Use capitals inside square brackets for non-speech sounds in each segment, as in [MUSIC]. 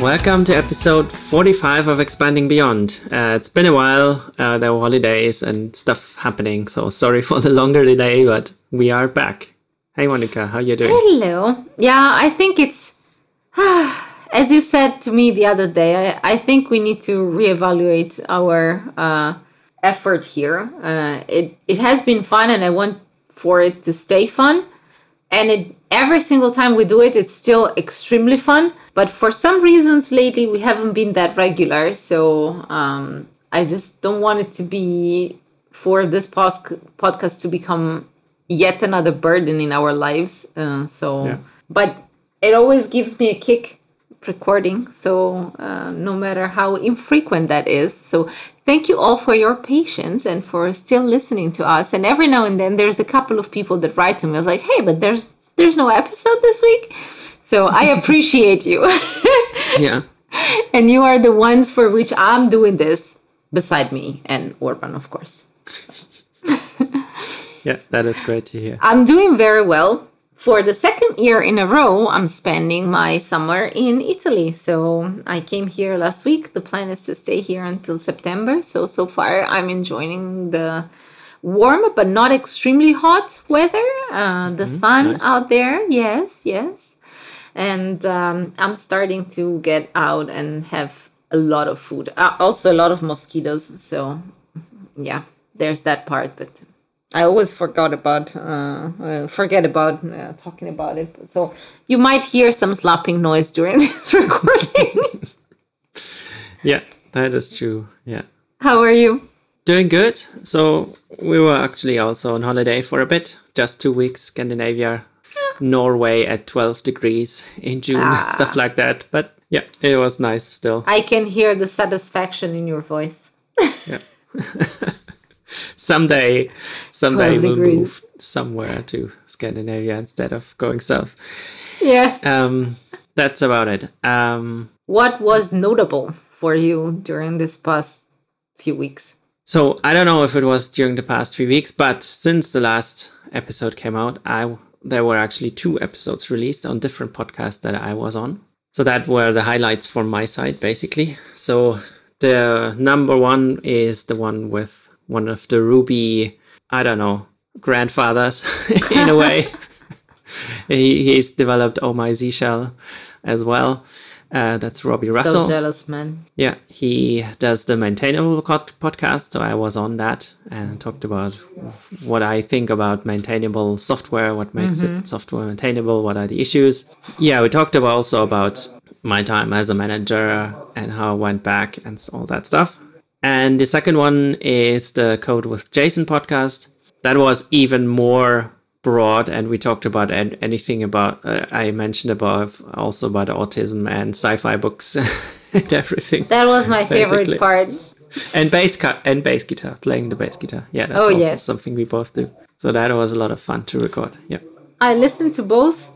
Welcome to episode 45 of Expanding Beyond. Uh, it's been a while. Uh, there were holidays and stuff happening, so sorry [LAUGHS] for the longer delay, but we are back. Hey, Monica, how you doing? Hello. Yeah, I think it's [SIGHS] as you said to me the other day. I, I think we need to reevaluate our uh, effort here. Uh, it it has been fun, and I want for it to stay fun. And it every single time we do it, it's still extremely fun. But for some reasons lately, we haven't been that regular. So um, I just don't want it to be for this pos- podcast to become yet another burden in our lives. Uh, so, Yeah. but it always gives me a kick recording. So, uh, no matter how infrequent that is. So, thank you all for your patience and for still listening to us. And every now and then, there's a couple of people that write to me. I was like, hey, but there's there's no episode this week. So I [LAUGHS] appreciate you. [LAUGHS] Yeah. and you are the ones for which I'm doing this beside me and Orban, of course. [LAUGHS] Yeah, that is great to hear. I'm doing very well. For the second year in a row, I'm spending my summer in Italy. So I came here last week. The plan is to stay here until September. So, so far, I'm enjoying the warm but not extremely hot weather. Uh, the sun nice. out there. Yes, yes. And um, I'm starting to get out and have a lot of food. Uh, also, a lot of mosquitoes. So, yeah, there's that part. But I always forgot about uh, uh, forget about uh, talking about it. So you might hear some slapping noise during [LAUGHS] this recording. [LAUGHS] Yeah, that is true. Yeah. How are you? Doing good. So we were actually also on holiday for a bit, just two weeks, Scandinavia, Norway at 12 degrees in June, [LAUGHS] Ah. stuff like that. But yeah, it was nice still. I can hear the satisfaction in your voice. Yeah. [LAUGHS] someday, someday we'll degrees. move somewhere to Scandinavia instead of going south. Yes. Um, that's about it. Um, what was notable for you during this past few weeks? so I don't know if it was during the past few weeks, but since the last episode came out, I there were actually two episodes released on different podcasts that I was on. So that were the highlights from my side, basically. So the number one is the one with one of the Ruby, I don't know, grandfathers [LAUGHS] in a way. [LAUGHS] he, he's developed Oh My Z Shell as well. Uh, that's Robby Russell. So jealous, man. Yeah, he does the maintainable podcast. So I was on that and talked about what I think about maintainable software, what makes it software maintainable, what are the issues. Yeah, we talked about also about my time as a manager and how I went back and all that stuff. And the second one is the Code with Jason podcast. That was even more broad, and we talked about an- anything about. Uh, I mentioned about also about autism and sci-fi books [LAUGHS] and everything. That was my favorite part. and bass cut and bass guitar, playing the bass guitar. Yeah, that's Oh, also yes. something we both do. So that was a lot of fun to record. Yeah. I listened to both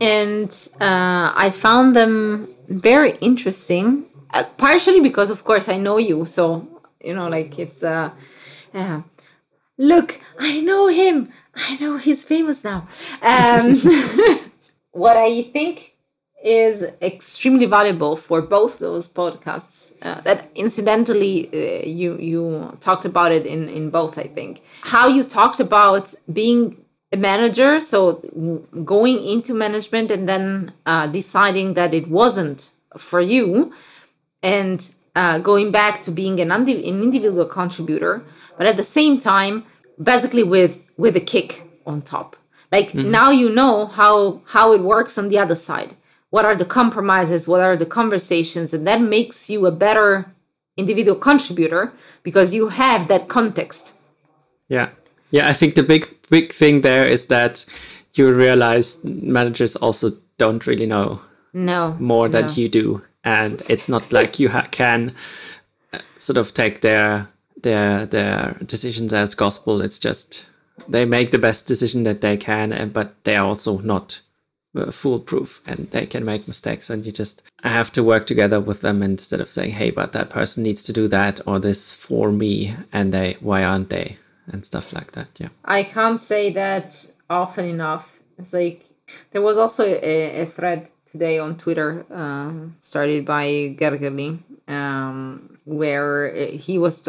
and uh, I found them very interesting. Uh, partially because, of course, I know you. So, you know, like it's, uh, yeah. Look, I know him. I know he's famous now. Um, [LAUGHS] what I think is extremely valuable for both those podcasts. Uh, that incidentally, uh, you you talked about it in in both. I think how you talked about being a manager, so going into management and then uh, deciding that it wasn't for you, and uh, going back to being an, an individual contributor, but at the same time, basically with with a kick on top. Like now you know how how it works on the other side. What are the compromises? What are the conversations? And that makes you a better individual contributor because you have that context. Yeah. Yeah, I think the big big thing there is that you realize managers also don't really know No. more than no. you do and it's not like you ha- can uh, sort of take their their their decisions as gospel it's just they make the best decision that they can and but they are also not uh, foolproof and they can make mistakes and you just have to work together with them instead of saying hey but that person needs to do that or this for me and they why aren't they and stuff like that yeah I can't say that often enough. It's like there was also a, a thread today on Twitter, uh, started by Gergely, um, where he was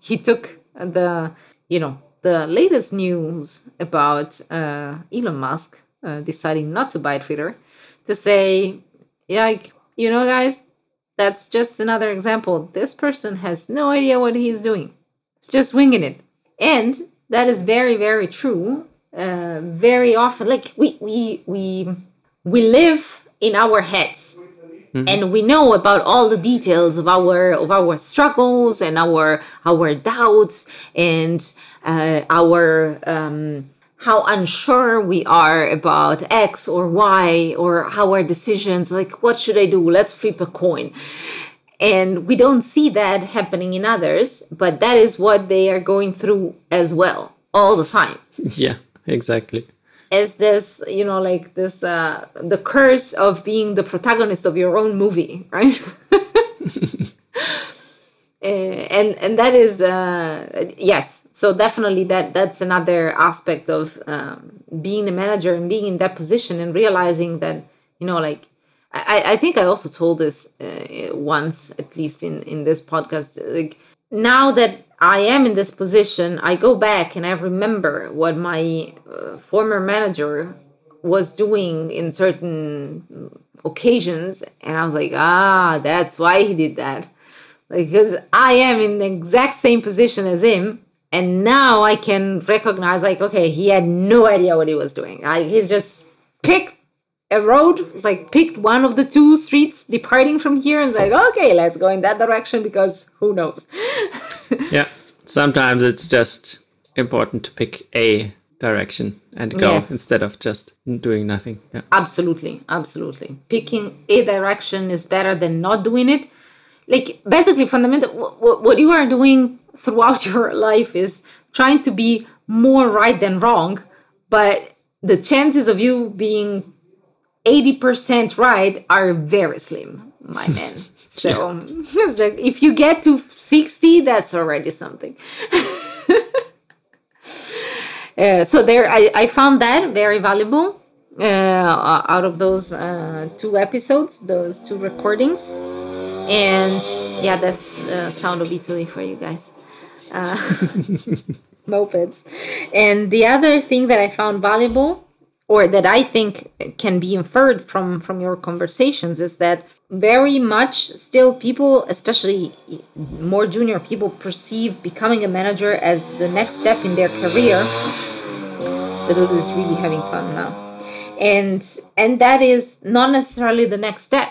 he took the you know the latest news about uh, Elon Musk uh, deciding not to buy Twitter to say, like, you know, guys, that's just another example. This person has no idea what he's doing. It's just winging it. And that is very, very true. Uh, very often, like we we we we live in our heads Mm-hmm. and we know about all the details of our of our struggles and our our doubts and uh, our um, how unsure we are about X or Y or how our decisions like what should I do? Let's flip a coin. And we don't see that happening in others, but that is what they are going through as well all the time. [LAUGHS] Yeah, exactly as this you know like this uh the curse of being the protagonist of your own movie right? [LAUGHS] Eh, and and that is uh yes. So definitely that that's another aspect of um, being a manager and being in that position and realizing that you know like i i think i also told this uh, once at least in in this podcast like now that I am in this position, I go back and I remember what my uh, former manager was doing in certain occasions, and I was like, ah, that's why he did that. Because I am in the exact same position as him, and now I can recognize, like, okay, he had no idea what he was doing. He's just picked a road. Like picked one of the two streets departing from here, and like, okay, let's go in that direction because who knows. [LAUGHS] yeah. Sometimes it's just important to pick a direction and go yes. instead of just doing nothing. Yeah. Absolutely. Absolutely. Picking a direction is better than not doing it. Like basically fundamental what, what you are doing throughout [LAUGHS] your life is trying to be more right than wrong, but the chances of you being 80% right are very slim, my [LAUGHS] man. So [LAUGHS] like, if you get to 60, that's already something. [LAUGHS] uh, so there, I, I found that very valuable uh, out of those uh, two episodes, those two recordings. And yeah, that's the sound of Italy for you guys. Uh, mopeds. And the other thing that I found valuable or that I think can be inferred from from your conversations is that very much still people especially more junior people perceive becoming a manager as the next step in their career. Little is really having fun now. And and that is not necessarily the next step.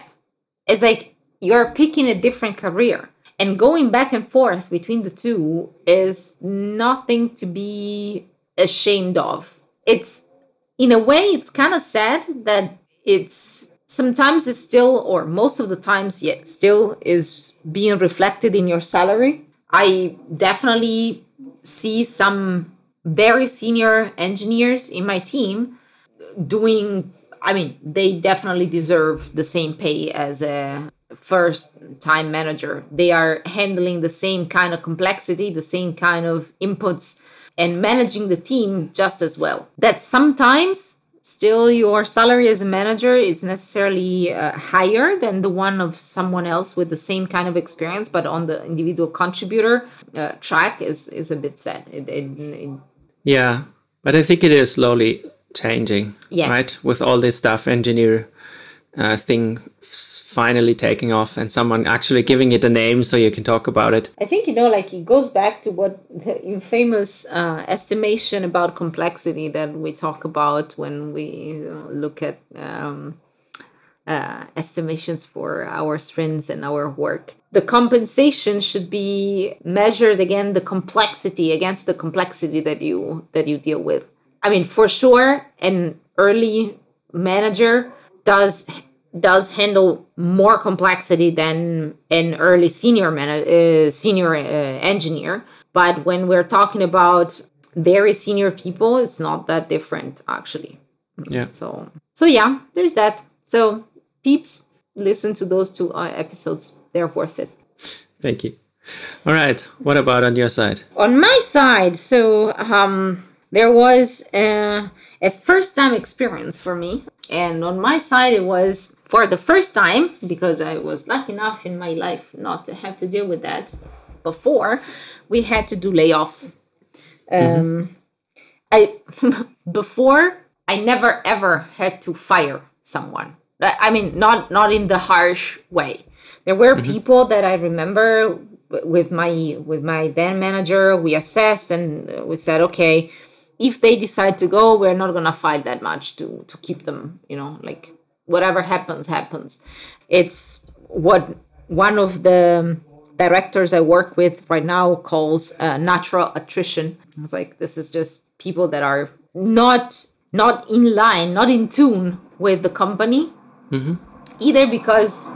It's like you're picking a different career. And going back and forth between the two is nothing to be ashamed of. It's in a way it's kind of sad that it's sometimes it's still or most of the times yet still is being reflected in your salary. I definitely see some very senior engineers in my team doing i mean they definitely deserve the same pay as a first time manager. They are handling the same kind of complexity the same kind of inputs and managing the team just as well. That sometimes still your salary as a manager is necessarily uh, higher than the one of someone else with the same kind of experience but on the individual contributor uh, track is is a bit sad it, it, it, yeah but i think it is slowly changing yes. right with all this staff engineer uh, thing finally taking off and someone actually giving it a name so you can talk about it. I think, you know, like it goes back to what the infamous uh, estimation about complexity that we talk about when we look at um, uh, estimations for our sprints and our work. The compensation should be measured again the complexity against the complexity that you that you deal with. I mean, for sure, an early manager does does handle more complexity than an early senior man, uh, senior uh, engineer. But when we're talking about very senior people, it's not that different actually. Yeah. So so yeah, there's that. So peeps, listen to those two uh, episodes. They're worth it. Thank you. All right. What about on your side? On my side, so um, there was uh, a first time experience for me. And on my side, it was for the first time because I was lucky enough in my life not to have to deal with that before. We had to do layoffs. Um, I [LAUGHS] before I never ever had to fire someone. I mean, not not in the harsh way. There were people that I remember with my with my then manager. We assessed and we said, okay, if they decide to go, we're not gonna fight that much to to keep them. You know, like whatever happens, happens. It's what one of the directors I work with right now calls uh, natural attrition. It's like this is just people that are not not in line, not in tune with the company, mm-hmm. either because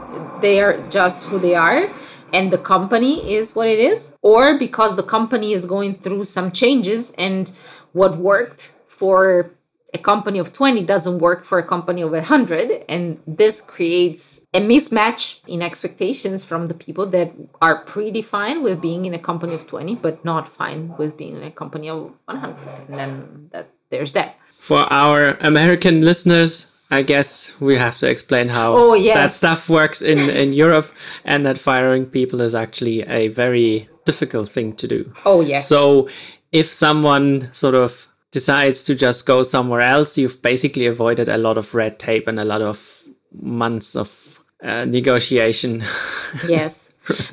they are just who they are and the company is what it is, or because the company is going through some changes and what worked for a company of 20 doesn't work for a company of 100 and this creates a mismatch in expectations from the people that are pretty fine with being in a company of 20 but not fine with being in a company of 100 and then that there's that for our american listeners I guess we have to explain how oh, yes. that stuff works in, in Europe and that firing people is actually a very difficult thing to do. Oh, yes. So if someone sort of decides to just go somewhere else, you've basically avoided a lot of red tape and a lot of months of uh, negotiation. [LAUGHS] Yes.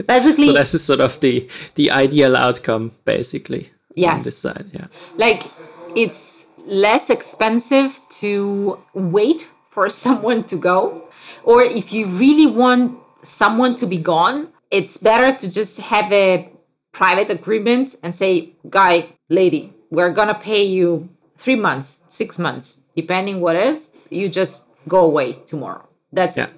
Basically, so this is sort of the the ideal outcome, basically. Yes. On this side, yeah. Like it's less expensive to wait for [LAUGHS] someone to go, or if you really want someone to be gone, it's better to just have a private agreement and say, guy, lady, we're gonna pay you three months, six months, depending what is, you just go away tomorrow. That's yeah.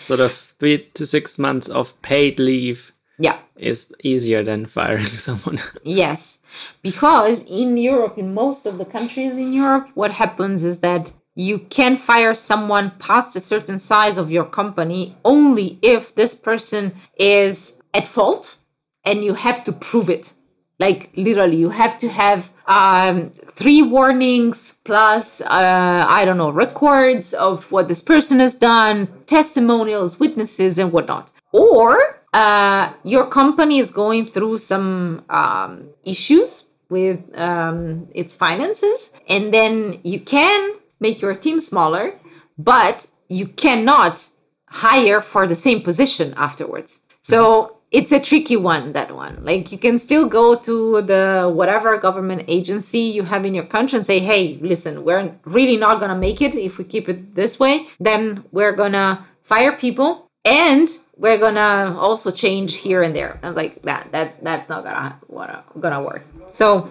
Sort of three to six months of paid leave. Yeah. Is easier than firing [LAUGHS] someone. yes. Because in Europe, in most of the countries in Europe, what happens is that you can fire someone past a certain size of your company only if this person is at fault and you have to prove it. Like literally you have to have um, three warnings plus uh, i don't know records of what this person has done testimonials witnesses and whatnot. Or uh, your company is going through some um, issues with um, its finances and then you can make your team smaller but you cannot hire for the same position afterwards. So it's a tricky one that one. Like you can still go to the whatever government agency you have in your country and say hey listen we're really not going to make it if we keep it this way. Then we're going to fire people and we're going to also change here and there. And like that that that's not going to gonna work. So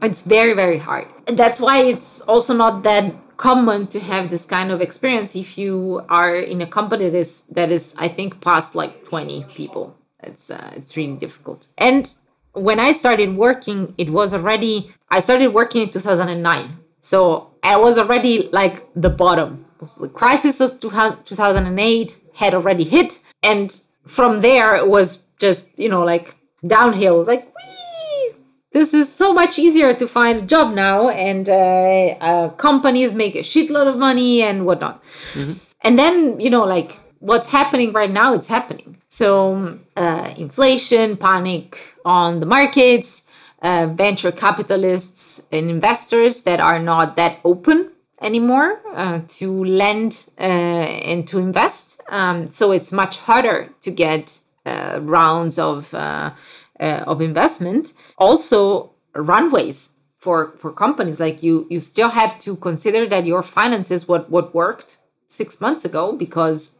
it's very very hard. And that's why it's also not that common to have this kind of experience if you are in a company that is that is i think past like 20 people it's uh, it's really difficult. And when I started working, it was already I started working in 2009. So I was already like the bottom. The crisis of 2008 had already hit, and from there it was just you know like downhill. Like Wee! this is so much easier to find a job now, and uh, uh, companies make a shitload of money and whatnot. Mm-hmm. And then you know like what's happening right now it's happening. So uh, inflation panic on the markets uh, venture capitalists and investors that are not that open anymore uh, to lend uh, and to invest. Um, so it's much harder to get uh, rounds of uh, of investment. Also runways for for companies like you you still have to consider that your finances what what worked six months ago because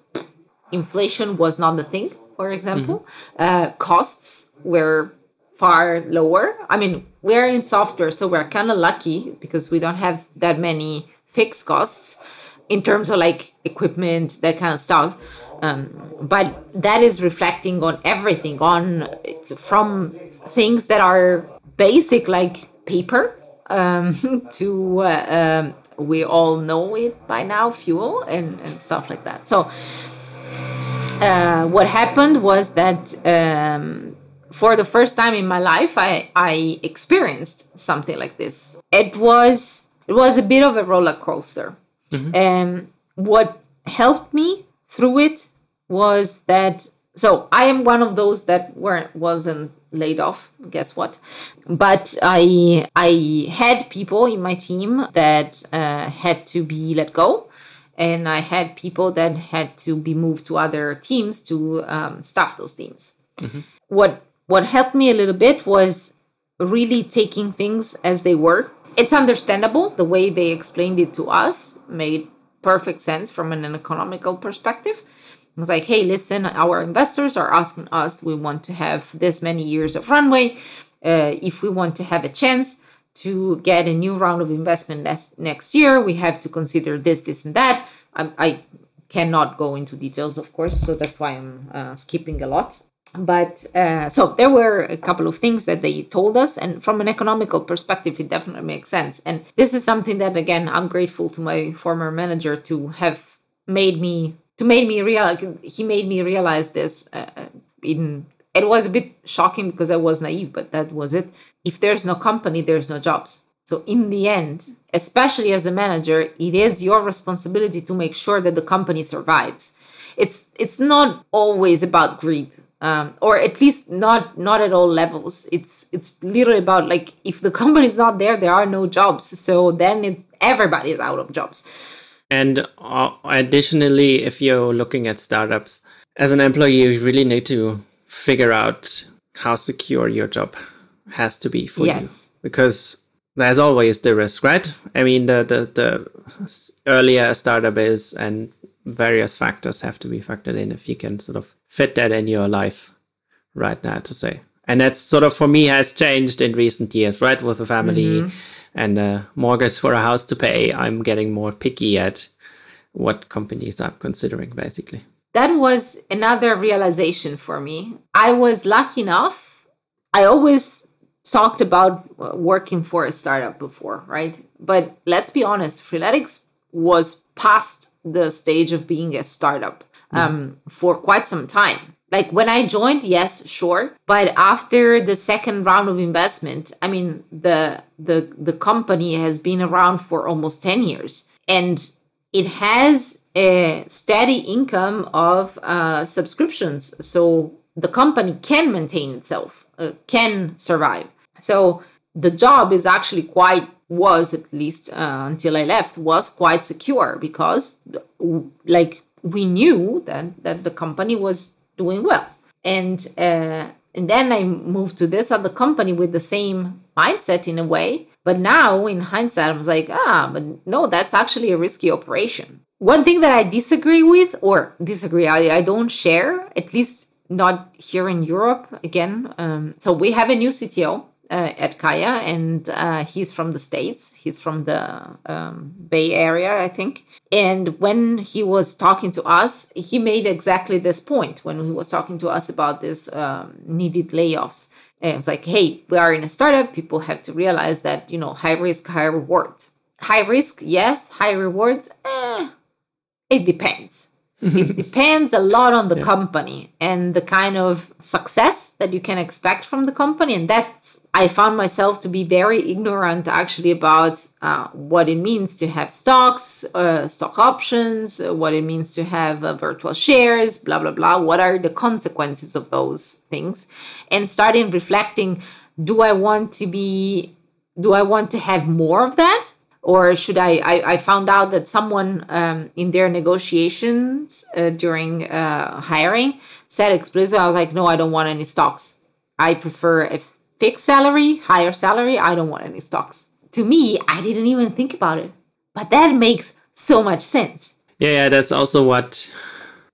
inflation was not the thing, for example. Mm-hmm. Uh, costs were far lower. I mean, we're in software, so we're kind of lucky because we don't have that many fixed costs in terms of like equipment, that kind of stuff. Um, but that is reflecting on everything, on from things that are basic like paper um, [LAUGHS] to uh, um, we all know it by now, fuel and, and stuff like that. So uh, what happened was that um, for the first time in my life I, I experienced something like this it was it was a bit of a roller coaster mm-hmm. and what helped me through it was that so I am one of those that weren't wasn't laid off. Guess what? But I I had people in my team that uh, had to be let go, and I had people that had to be moved to other teams to um, staff those teams. Mm-hmm. What what helped me a little bit was really taking things as they were. It's understandable the way they explained it to us made perfect sense from an economical perspective It was like, hey, listen, our investors are asking us, we want to have this many years of runway. Uh, if we want to have a chance to get a new round of investment next, year, we have to consider this, this, and that. I, I cannot go into details, of course, so that's why I'm uh, skipping a lot. But uh, so there were a couple of things that they told us, and from an economical perspective, it definitely makes sense. And this is something that, again, I'm grateful to my former manager to have made me to made me realize he made me realize this uh, in it was a bit shocking because I was naive, but that was it. If there's no company, there's no jobs. So in the end, especially as a manager, it is your responsibility to make sure that the company survives. It's it's not always about greed, um, or at least not not at all levels. It's it's literally about like if the [LAUGHS] company is not there, there are no jobs. So then it, everybody is out of jobs. And uh, additionally, if you're looking at startups, as an employee, you really need to figure out how secure your job has to be for yes. you. Because there's always the risk, right? I mean, the, the, the earlier a startup is and various factors have to be factored in if you can sort of fit that in your life right now to say. And that's sort of for me has changed in recent years, right? With the family. Mm-hmm and a mortgage for a house to pay, I'm getting more picky at what companies I'm considering, basically. That was another realization for me. I was lucky enough. I always talked about working for a startup before, right? But let's be honest, Freeletics was past the stage of being a startup um, mm. for quite some time. Like when I joined, yes, sure, but after the second round of investment, I mean the the the company has been around for almost 10 years and it has a steady income of uh, subscriptions so the company can maintain itself uh, can survive so the job is actually quite was at least uh, until i left was quite secure because like we knew that that the company was doing well. And uh, and then I moved to this other company with the same mindset in a way. But now, in hindsight, I was like, ah, but no, that's actually a risky operation. One thing that I disagree with, or disagree, I, I don't share, at least not here in Europe again. Um, so we have a new CTO uh, at Kaia, and uh, he's from the States. He's from the um, Bay Area, I think. And when he was talking to us, he made exactly this point when he was talking to us about this um, needed layoffs. And it was like, hey, we are in a startup. People have to realize that, you know, high risk, high rewards. High risk, yes. High rewards, eh, it depends it depends a lot on the yeah. company and the kind of success that you can expect from the company. And that's i found myself to be very ignorant actually about uh, what it means to have stocks uh, stock options uh, what it means to have uh, virtual shares blah blah blah. What are the consequences of those things? And starting reflecting do i want to be do i want to have more of that or should I? I, I found out that someone um, in their negotiations uh, during uh, hiring said explicitly, I was like, no, I don't want any stocks. I prefer a fixed salary, higher salary. I don't want any stocks. To me, I didn't even think about it, but that makes so much sense. Yeah, yeah, that's also what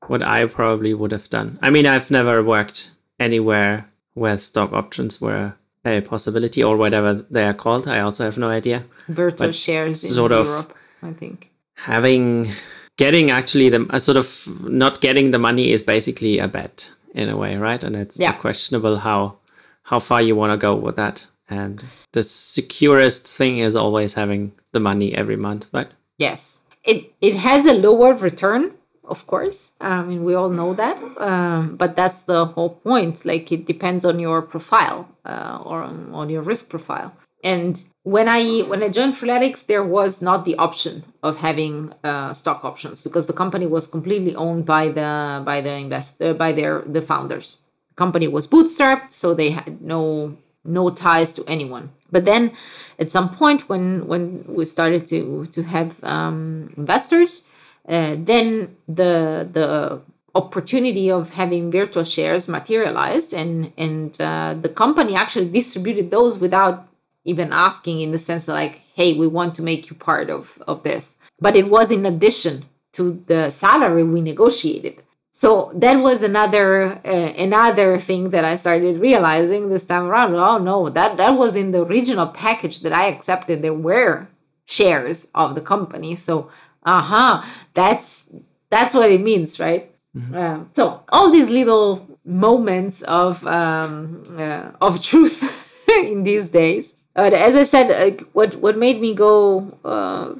what I probably would have done. I mean, I've never worked anywhere where stock options were a possibility or whatever they are called. I also have no idea. Virtual but shares sort in of Europe, I think. Having getting actually the uh, sort of not getting the money is basically a bet in a way, right? And it's yeah. questionable how how far you want to go with that. And the securest thing is always having the money every month, right? Yes. It it has a lower return of course. I mean, we all know that. Um, but that's the whole point. Like, it depends on your profile uh, or on, on your risk profile. And when I when I joined Freeletics, there was not the option of having uh, stock options because the company was completely owned by the by the investor by their the founders. The company was bootstrapped, so they had no no ties to anyone. But then, at some point, when when we started to to have um, investors, uh, then the the opportunity of having virtual shares materialized, and and uh, the company actually distributed those without even asking, in the sense of like, hey, we want to make you part of of this. But it was in addition to the salary we negotiated. So that was another uh, another thing that I started realizing this time around. Oh no, that that was in the original package that I accepted. There were shares of the company. So uh-huh. That's that's what it means right? Mm-hmm. um, so all these little moments of um, uh, of [LAUGHS] truth in these days. But as i said uh, what what made me go uh,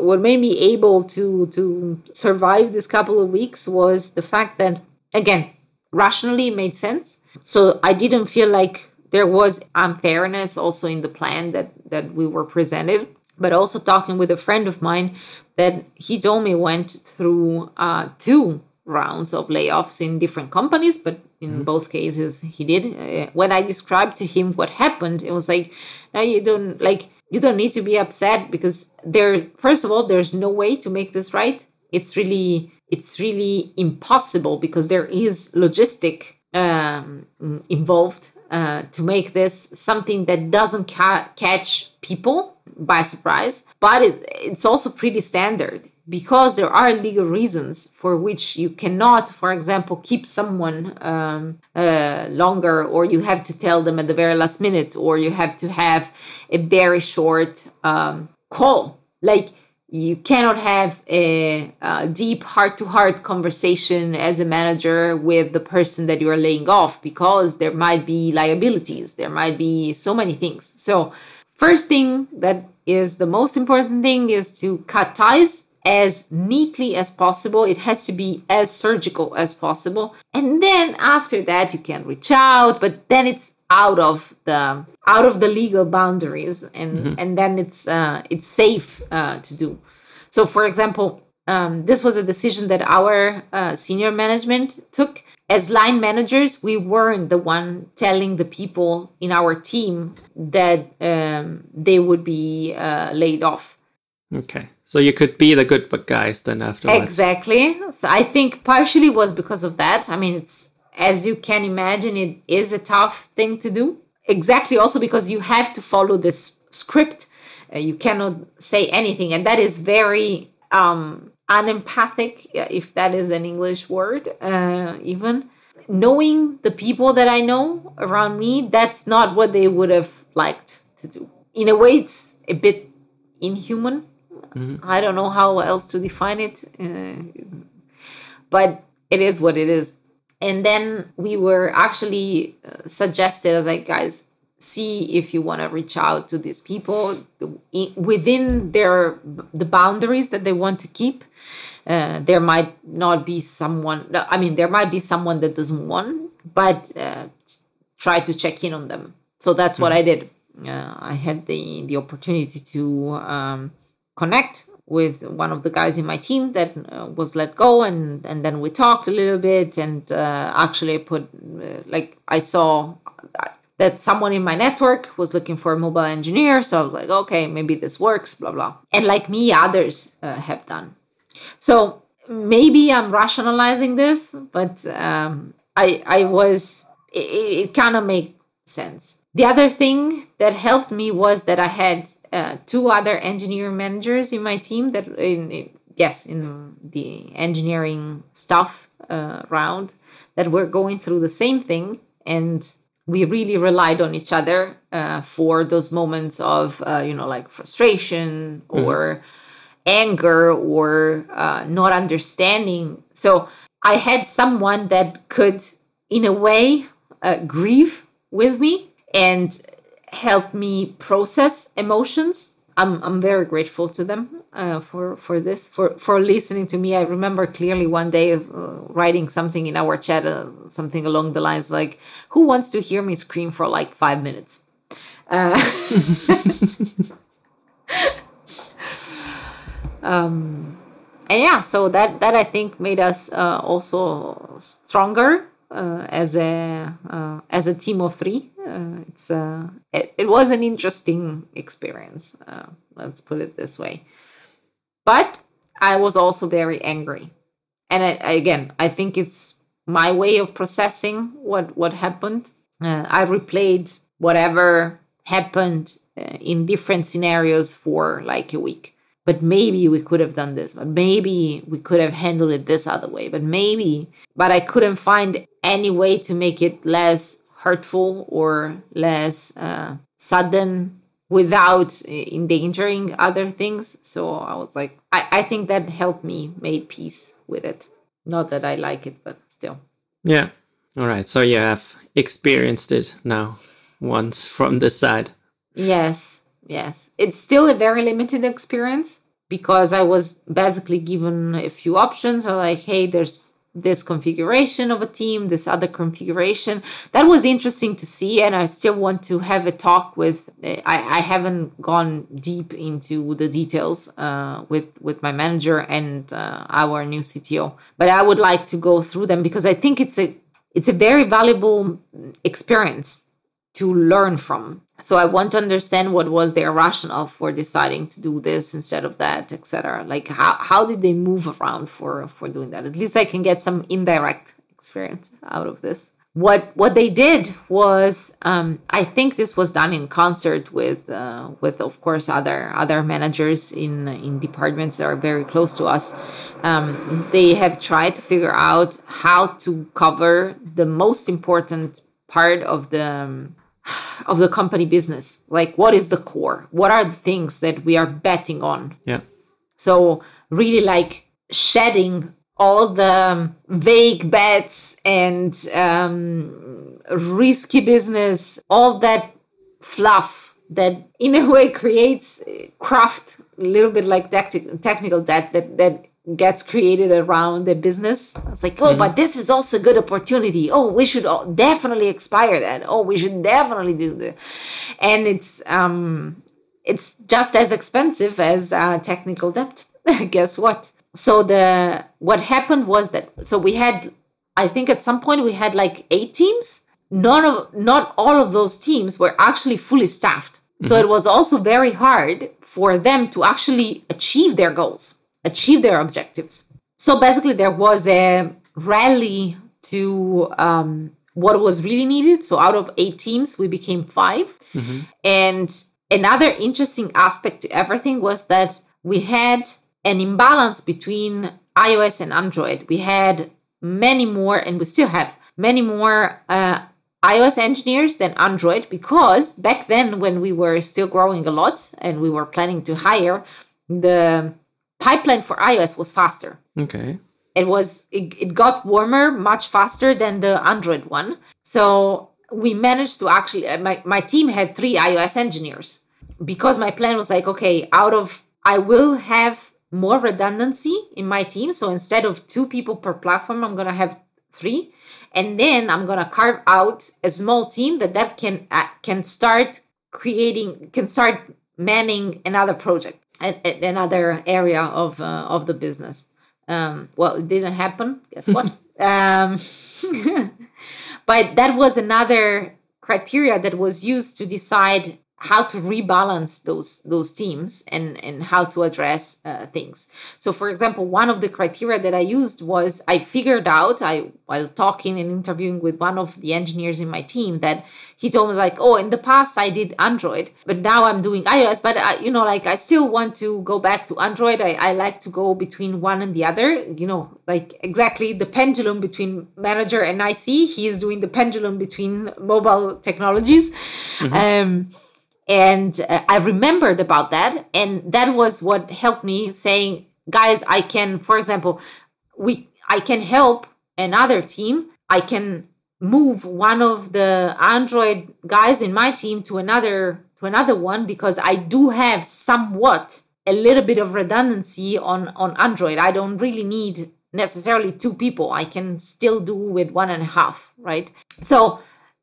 what made me able to to survive this couple of weeks was the fact that again rationally made sense. So i didn't feel like there was unfairness also in the plan that that we were presented but also talking with a friend of mine that he told me went through uh, two rounds of layoffs in different companies, but in mm-hmm. both cases he did. Uh, when I described to him what happened, it was like, you don't like you don't need to be upset because there. First of all, there's no way to make this right. It's really it's really impossible because there is logistic um, involved uh, to make this something that doesn't ca- catch people by surprise, but it's, it's also pretty standard because there are legal reasons for which you cannot, for example, keep someone um, uh, longer, or you have to tell them at the very last minute, or you have to have a very short um, call. Like you cannot have a, a deep heart to heart conversation as a manager with the person that you are laying off because there might be liabilities, there might be so many things. So, First thing that is the most important thing is to cut ties as neatly as possible. It has to be as surgical as possible. And then after that you can reach out, but then it's out of the out of the legal boundaries and mm-hmm. and then it's uh, it's safe uh, to do. So for example, um, this was a decision that our uh, senior management took as line managers, we weren't the one telling the people in our team that um, they would be uh, laid off. Okay, so you could be the good guys then afterwards. Exactly. So I think partially was because of that. I mean, it's as you can imagine, it is a tough thing to do. Exactly, also because you have to follow this script. Uh, you cannot say anything, and that is very um, unempathic, if that is an English word, uh, even. Knowing the people that I know around me, that's not what they would have liked to do. In a way, it's a bit inhuman. Mm-hmm. I don't know how else to define it, uh, but it is what it is. And then we were actually uh, suggested as like, guys, see if you want to reach out to these people within their the boundaries that they want to keep. Uh, there might not be someone i mean there might be someone that doesn't want but uh, try to check in on them. So that's what i did. Uh, i had the the opportunity to um, connect with one of the guys in my team that uh, was let go and and then we talked a little bit and uh, actually put uh, like i saw that someone in my network was looking for a mobile engineer. So I was like, okay, maybe this works, blah, blah. And like me, others uh, have done. So maybe I'm rationalizing this, but um, I, I was, it, it kind of made sense. The other thing that helped me was that I had uh, two other engineer managers in my team that, in, in yes, in the engineering stuff uh, round that were going through the same thing. And we really relied on each other uh, for those moments of uh, you know like frustration mm-hmm. or mm-hmm. anger or uh, not understanding so i had someone that could in a way uh, grieve with me and help me process emotions I'm I'm very grateful to them uh, for for this for for listening to me. I remember clearly one day uh, writing something in our chat, uh, something along the lines like, "Who wants to hear me scream for like five minutes?" Uh, [LAUGHS] um, and yeah, so that that I think made us uh, also stronger as a uh, as a team of three. Uh, it's uh, it, it was an interesting experience. Uh, let's put it this way. But I was also very angry, and I, I, again, I think it's my way of processing what what happened. I replayed whatever happened in different scenarios for like a week but maybe we could have done this but maybe we could have handled it this other way but maybe but i couldn't find any way to make it less hurtful or less uh, sudden without endangering other things. So i was like I, I think that helped me make peace with it. Not that i like it but still. Yeah. All right. So you have experienced it now once from this side. Yes yes. It's still a very limited experience because i was basically given a few options. Or like hey there's this configuration of a team this other configuration. That was interesting to see and i still want to have a talk with i, I haven't gone deep into the details uh, with with my manager and uh, our new cto but i would like to go through them because i think it's a it's a very valuable experience to learn from so i want to understand what was their rationale for deciding to do this instead of that etc like how, how did they move around for for doing that? At least i can get some indirect experience out of this. What what they did was um, I think this was done in concert with uh, with of course other other managers in in departments that are very close to us. Um, they have tried to figure out how to cover the most important part of the um, of the company business. Like what is the core? What are the things that we are betting on? Yeah. So really like shedding all the um, vague bets and um, risky business all that fluff that in a way creates uh, craft a little bit like technical debt that that gets created around the business. It's like, oh, mm-hmm. but this is also a good opportunity. Oh, we should definitely expire that. Oh, we should definitely do this. And it's um, it's just as expensive as uh, technical debt. [LAUGHS] Guess what? So the what happened was that so we had, I think at some point we had like eight teams. None of not all of those teams were actually fully staffed. So mm-hmm. it was also very hard for them to actually achieve their goals achieve their objectives. So basically, there was a rally to um, what was really needed. So out of eight teams, we became 5 mm-hmm. And another interesting aspect to everything was that we had an imbalance between iOS and Android. We had many more, and we still have many more uh, iOS engineers than Android because back then, when we were still growing a lot and we were planning to hire, the pipeline for iOS was faster. Okay. It was it, it got warmer much faster than the Android one. So we managed to actually uh, my, my team had three iOS engineers because my plan was like, okay, out of I will have more redundancy in my team. So instead of two people per platform, I'm gonna have three, and then I'm gonna carve out a small team that that can uh, can start creating can start manning another project another area of uh, of the business. Um, well, it didn't happen. Guess what? [LAUGHS] um, [LAUGHS] but that was another criteria that was used to decide how to rebalance those those teams and and how to address uh, things. So for example one of the criteria that i used was i figured out i while talking and interviewing with one of the engineers in my team that he told me like oh in the past i did android but now i'm doing ios but I, you know like i still want to go back to android. I, I like to go between one and the other. You know like exactly the pendulum between manager and ic he is doing the pendulum between mobile technologies. Mm-hmm. um and uh, i remembered about that and that was what helped me saying guys i can for example we i can help another team i can move one of the android guys in my team to another to another one because I do have somewhat a little bit of redundancy on on Android. I don't really need necessarily two people. I can still do with one and a half, right? So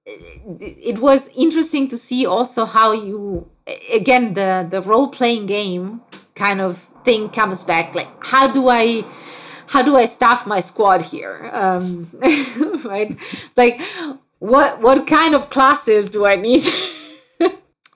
it was interesting to see also how you again the the role playing game kind of thing comes back. Like how do i how do i staff my squad here? Um [LAUGHS] right? Like what what kind of classes do i need? [LAUGHS]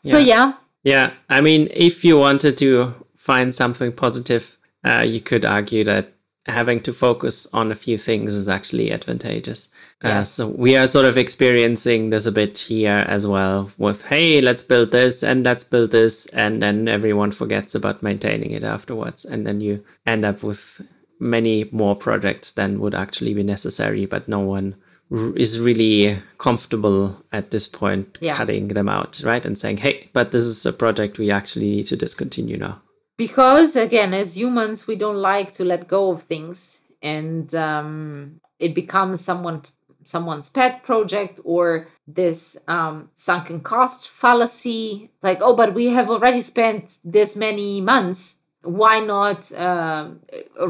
So yeah. Yeah. I mean if you wanted to find something positive uh, you could argue that having to focus on a few things is actually advantageous. Uh, yes. Uh, so we are sort of experiencing this a bit here as well with, hey, let's build this and let's build this. And then everyone forgets about maintaining it afterwards. And then you end up with many more projects than would actually be necessary, but no one r- is really comfortable at this point yeah. cutting them out, right? And saying, hey, but this is a project we actually need to discontinue now because again as humans we don't like to let go of things and um, it becomes someone someone's pet project or this um, sunken cost fallacy. Like oh but we have already spent this many months. Why not uh,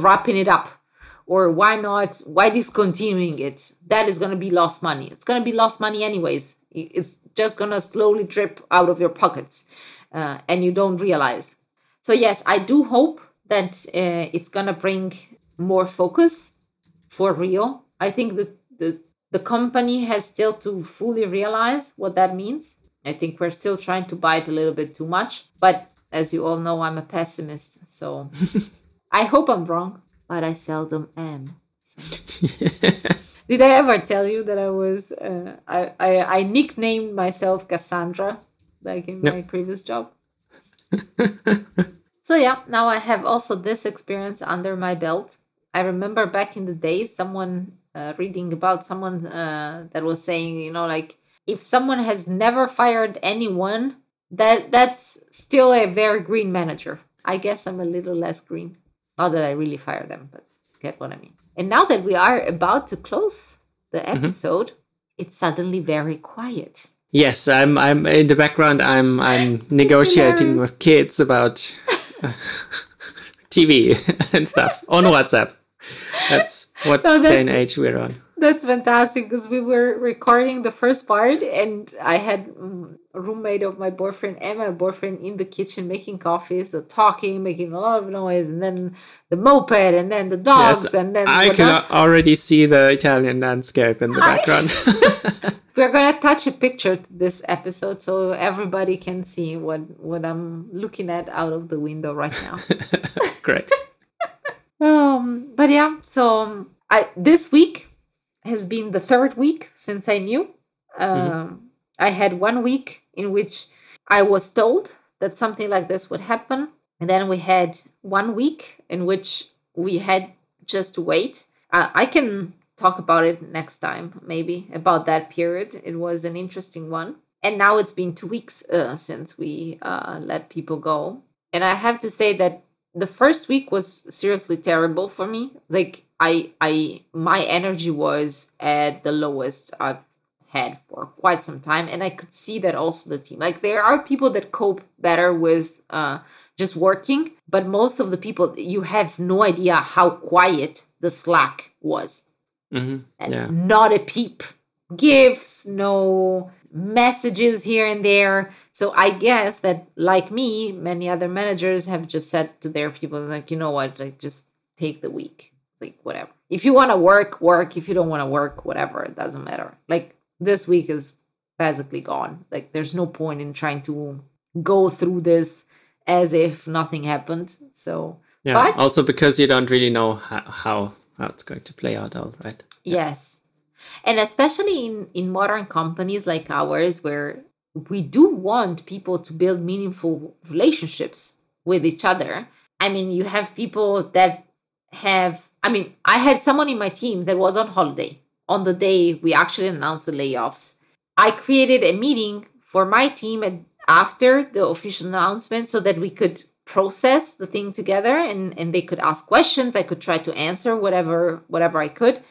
wrapping it up? Or why not why discontinuing it? That is going to be lost money. It's going to be lost money anyways. It's just going to slowly drip out of your pockets uh, and you don't realize so yes, I do hope that uh, it's gonna bring more focus for real. I think that the the company has still to fully realize what that means. I think we're still trying to bite a little bit too much, but as you all know, I'm a pessimist, so [LAUGHS] I hope I'm wrong, but I seldom am. So. [LAUGHS] Did I ever tell you that I was uh, I, I I nicknamed myself Cassandra like in my previous job? [LAUGHS] so yeah, now I have also this experience under my belt. I remember back in the days, someone uh, reading about someone uh, that was saying, you know, like if someone has never fired anyone, that that's still a very green manager. I guess I'm a little less green. Not that I really fire them, but get what I mean. And now that we are about to close the mm-hmm. episode, mm-hmm. it's suddenly very quiet. Yes, I'm. I'm in the background. I'm. I'm [LAUGHS] negotiating with kids about uh, [LAUGHS] TV [LAUGHS] and stuff on WhatsApp. That's what no, that's, day and age we're on. That's fantastic because we were recording the first part, and I had um, a roommate of my boyfriend and my boyfriend in the kitchen making coffee, so talking, making a lot of noise, and then the moped, and then the dogs, yes, and then I can already see the Italian landscape in the background. [LAUGHS] [LAUGHS] we're gonna touch a picture to this episode so everybody can see what what I'm looking at out of the window right now. [LAUGHS] Great. um, but yeah, so I this week has been the third week since I knew. mm-hmm. Um, I had one week in which I was told that something like this would happen, and then we had one week in which we had just to wait. Uh, I can talk about it next time, maybe about that period. It was an interesting one. And now it's been two weeks uh, since we uh, let people go. And I have to say that the first week was seriously terrible for me. Like I, I, my energy was at the lowest I've had for quite some time, and I could see that also the team. Like there are people that cope better with uh, just working, but most of the people you have no idea how quiet the Slack was Mm-hmm. And yeah. not a peep. Gifts, no messages here and there. So I guess that, like me, many other managers have just said to their people, like, you know what, like just take the week, like whatever. If you want to work, work. If you don't want to work, whatever, it doesn't matter. Like this week is basically gone. Like there's no point in trying to go through this as if nothing happened. So yeah. But, also because you don't really know how, how how it's going to play out all right yes and especially in in modern companies like ours where we do want people to build meaningful relationships with each other i mean you have people that have i mean i had someone in my team that was on holiday on the day we actually announced the layoffs i created a meeting for my team after the official announcement so that we could process the thing together and and they could ask questions i could try to answer whatever whatever i could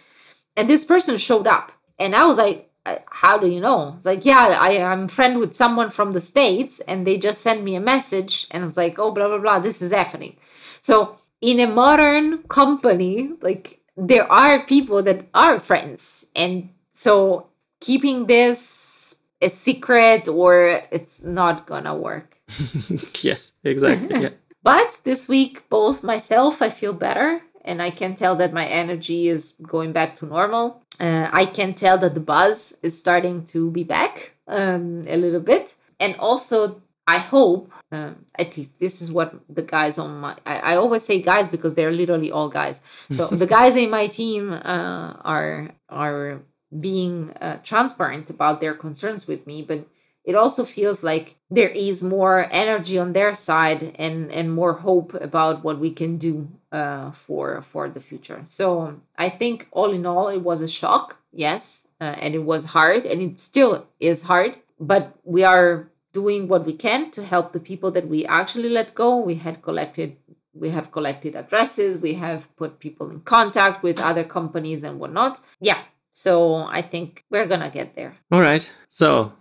and this person showed up and i was like uh, how do you know? It's like, yeah, I, I'm friend with someone from the States and they just sent me a message and it's like, oh, blah, blah, blah, this is happening. So in a modern company, like there are people that are friends. And so keeping this a secret or it's not gonna work. [LAUGHS] yes, exactly. Yeah. [LAUGHS] but this week, both myself, I feel better and I can tell that my energy is going back to normal. Uh, I can tell that the buzz is starting to be back um, a little bit. And also, I hope, um, at least this is what the guys on my, I, I, always say guys because they're literally all guys. So [LAUGHS] the guys in my team uh, are, are being uh, transparent about their concerns with me, but it also feels like there is more energy on their side and and more hope about what we can do uh, for for the future. So I think all in all, it was a shock, yes, uh, and it was hard, and it still is hard. But we are doing what we can to help the people that we actually let go. We had collected. We have collected addresses. We have put people in contact with other companies and whatnot. Yeah, so I think we're gonna get there. All right. So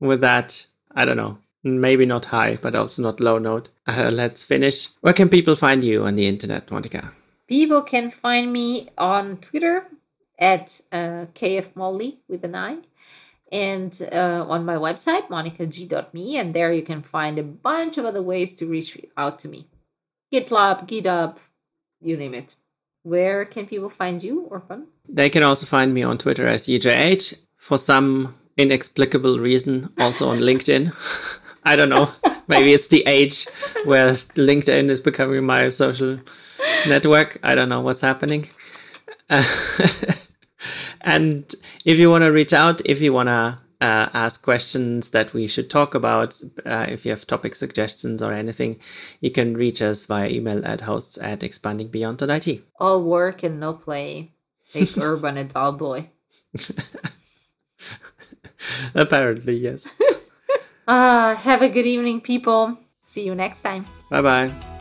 with that, I don't know, maybe not high, but also not low note. Uh, let's finish. Where can people find you on the internet, Monica? People can find me on Twitter at uh, KF Molly with an I and uh, on my website, monicag.me. And there you can find a bunch of other ways to reach out to me GitLab, GitHub, you name it. Where can people find you, Orphan? They can also find me on Twitter as EJH. For some inexplicable reason, also on LinkedIn. [LAUGHS] I don't know. Maybe it's the age where LinkedIn is becoming my social network. I don't know what's happening. Uh, [LAUGHS] and if you want to reach out, if you want to uh, ask questions that we should talk about, uh, if you have topic suggestions or anything, you can reach us via email at hosts at expandingbeyond.it. All work and no play. Make [LAUGHS] Urban a dull boy. [LAUGHS] Apparently, yes. [LAUGHS] uh, have a good evening, people. See you next time. Bye bye.